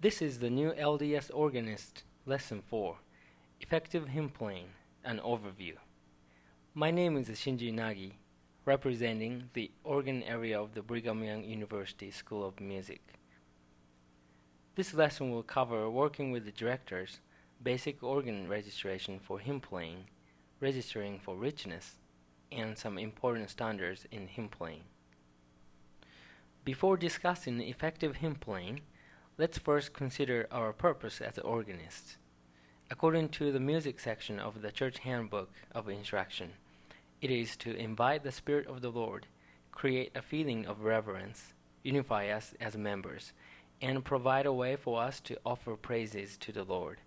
This is the new LDS Organist, Lesson 4 Effective Hymn Playing, an Overview. My name is Shinji Inagi, representing the organ area of the Brigham Young University School of Music. This lesson will cover working with the directors, basic organ registration for hymn playing, registering for richness, and some important standards in hymn playing. Before discussing effective hymn playing, let's first consider our purpose as organists. According to the music section of the Church Handbook of Instruction, it is to invite the Spirit of the Lord, create a feeling of reverence, unify us as members, and provide a way for us to offer praises to the Lord.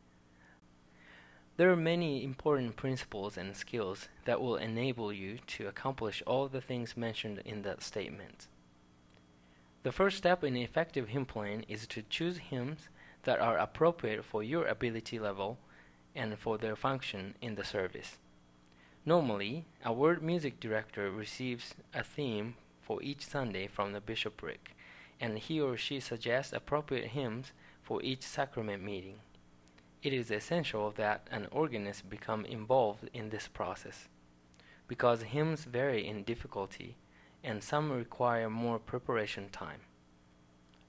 There are many important principles and skills that will enable you to accomplish all the things mentioned in that statement. The first step in effective hymn playing is to choose hymns that are appropriate for your ability level and for their function in the service. Normally, a ward music director receives a theme for each Sunday from the bishopric, and he or she suggests appropriate hymns for each sacrament meeting. It is essential that an organist become involved in this process, because hymns vary in difficulty and some require more preparation time.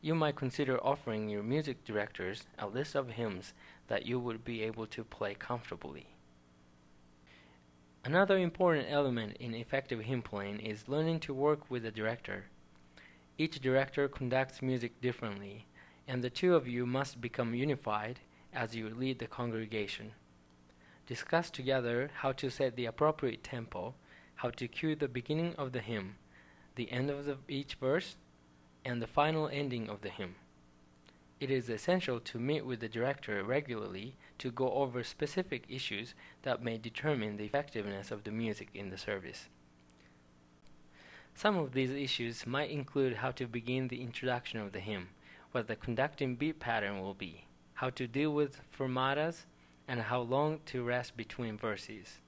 You might consider offering your music directors a list of hymns that you would be able to play comfortably. Another important element in effective hymn playing is learning to work with the director. Each director conducts music differently, and the two of you must become unified as you lead the congregation. Discuss together how to set the appropriate tempo, how to cue the beginning of the hymn, the end of the, each verse, and the final ending of the hymn. It is essential to meet with the director regularly to go over specific issues that may determine the effectiveness of the music in the service. Some of these issues might include how to begin the introduction of the hymn, what the conducting beat pattern will be, how to deal with fermatas, and how long to rest between verses.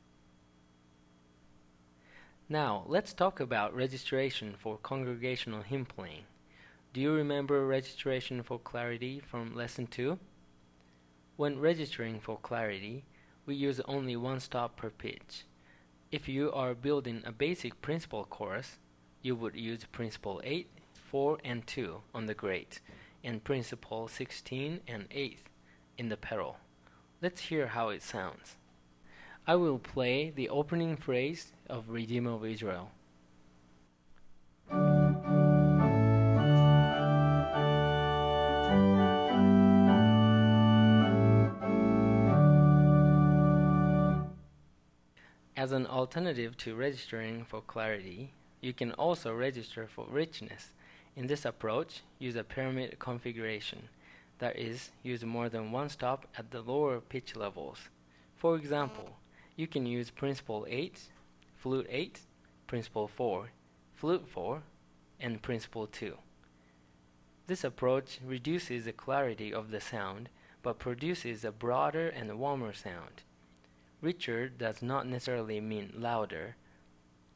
Now, let's talk about registration for congregational hymn playing. Do you remember registration for clarity from lesson 2? When registering for clarity, we use only one stop per pitch. If you are building a basic principal chorus, you would use principal 8, 4, and 2 on the great, and principal 16 and 8 in the pedal. Let's hear how it sounds. I will play the opening phrase of Redeemer of Israel. As an alternative to registering for clarity, you can also register for richness. In this approach, use a pyramid configuration, that is, use more than one stop at the lower pitch levels. For example, you can use principal 8, flute 8, Principal 4, flute 4, and Principal 2. This approach reduces the clarity of the sound but produces a broader and warmer sound. Richer does not necessarily mean louder.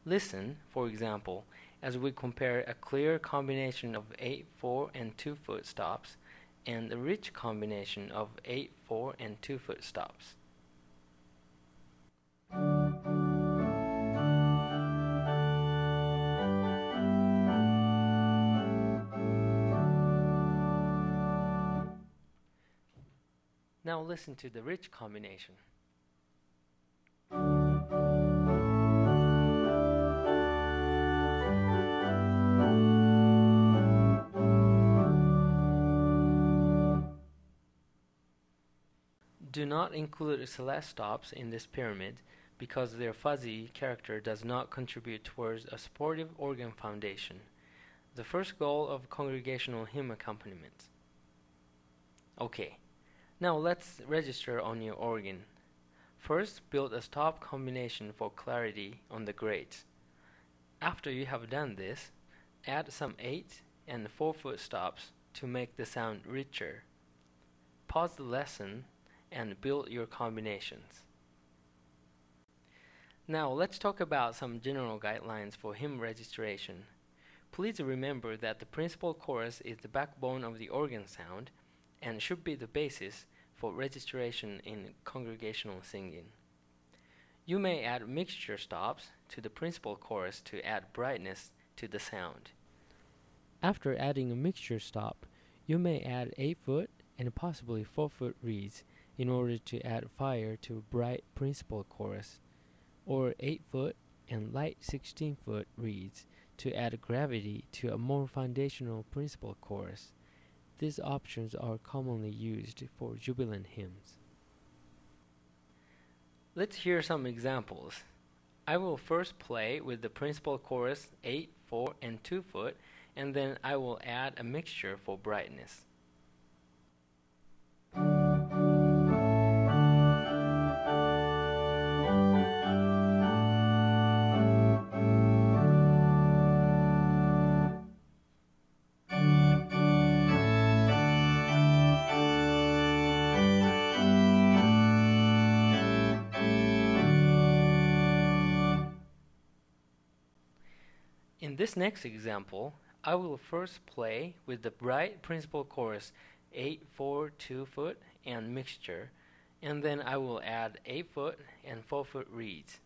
Listen, for example, as we compare a clear combination of 8, 4, and 2 foot stops and a rich combination of 8, 4, and 2 foot stops. Listen to the rich combination. Do not include celeste stops in this pyramid because their fuzzy character does not contribute towards a supportive organ foundation, the first goal of congregational hymn accompaniment. Okay, now let's register on your organ. First, build a stop combination for clarity on the great. After you have done this, add some 8 and 4 foot stops to make the sound richer. Pause the lesson and build your combinations. Now let's talk about some general guidelines for hymn registration. Please remember that the principal chorus is the backbone of the organ sound and should be the basis for registration in congregational singing. You may add mixture stops to the principal chorus to add brightness to the sound. After adding a mixture stop, you may add 8 foot and possibly 4 foot reeds in order to add fire to a bright principal chorus, or 8 foot and light 16 foot reeds to add gravity to a more foundational principal chorus. These options are commonly used for jubilant hymns. Let's hear some examples. I will first play with the principal chorus 8, 4, and 2 foot, and then I will add a mixture for brightness. In this next example, I will first play with the bright principal chorus 8 4 2 foot and mixture, and then I will add 8 foot and 4 foot reeds.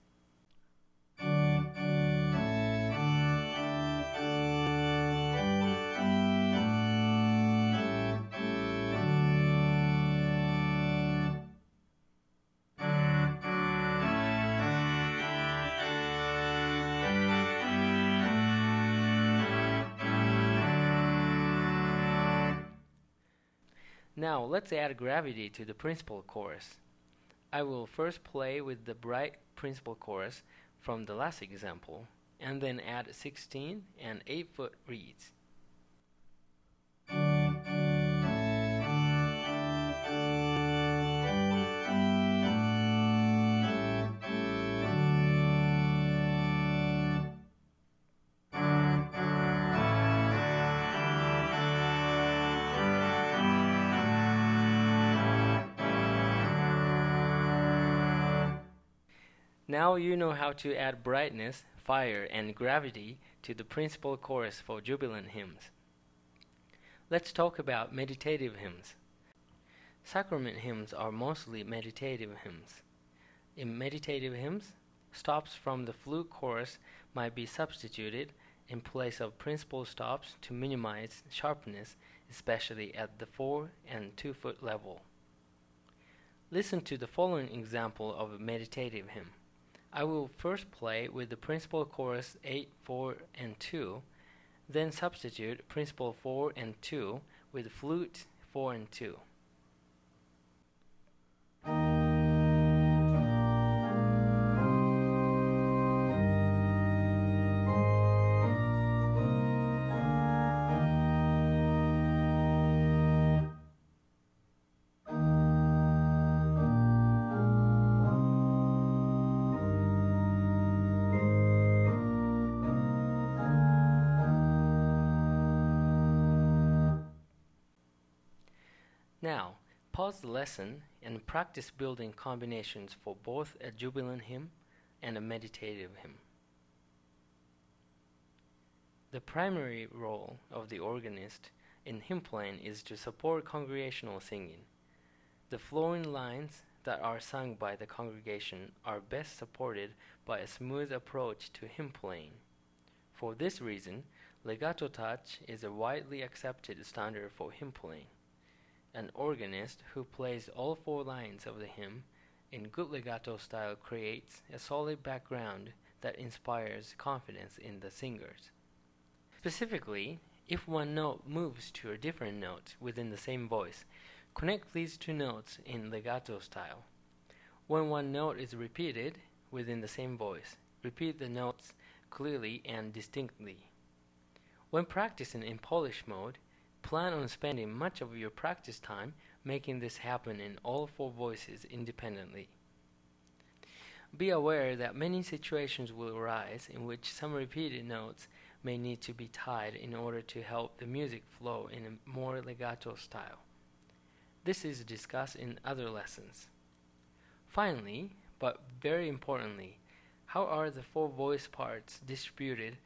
Now let's add gravity to the principal chorus. I will first play with the bright principal chorus from the last example, and then add 16 and 8 foot reeds. Now you know how to add brightness, fire, and gravity to the principal chorus for jubilant hymns. Let's talk about meditative hymns. Sacrament hymns are mostly meditative hymns. In meditative hymns, stops from the flute chorus might be substituted in place of principal stops to minimize sharpness, especially at the 4 and 2 foot level. Listen to the following example of a meditative hymn. I will first play with the principal chorus 8, 4, and 2, then substitute principal 4 and 2 with flute 4 and 2. Now, pause the lesson and practice building combinations for both a jubilant hymn and a meditative hymn. The primary role of the organist in hymn playing is to support congregational singing. The flowing lines that are sung by the congregation are best supported by a smooth approach to hymn playing. For this reason, legato touch is a widely accepted standard for hymn playing. An organist who plays all four lines of the hymn in good legato style creates a solid background that inspires confidence in the singers. Specifically, if one note moves to a different note within the same voice, connect these two notes in legato style. When one note is repeated within the same voice, repeat the notes clearly and distinctly. When practicing in Polish mode, Plan on spending much of your practice time making this happen in all four voices independently. Be aware that many situations will arise in which some repeated notes may need to be tied in order to help the music flow in a more legato style. This is discussed in other lessons. Finally, but very importantly, how are the four voice parts distributed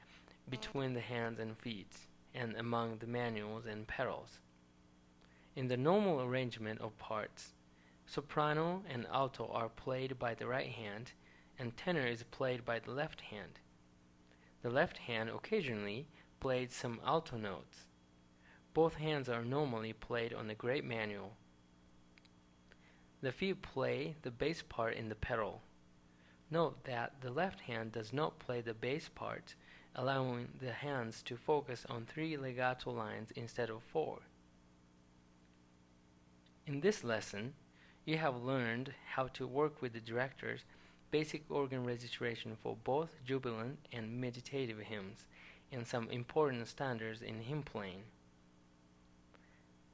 between the hands and feet? And among the manuals and pedals. In the normal arrangement of parts, soprano and alto are played by the right hand, and tenor is played by the left hand. The left hand occasionally plays some alto notes. Both hands are normally played on the great manual. The feet play the bass part in the pedal. Note that the left hand does not play the bass part, allowing the hands to focus on three legato lines instead of four. In this lesson, you have learned how to work with the director's basic organ registration for both jubilant and meditative hymns and some important standards in hymn playing.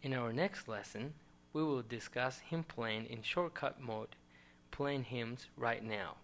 In our next lesson, we will discuss hymn playing in shortcut mode, playing hymns right now.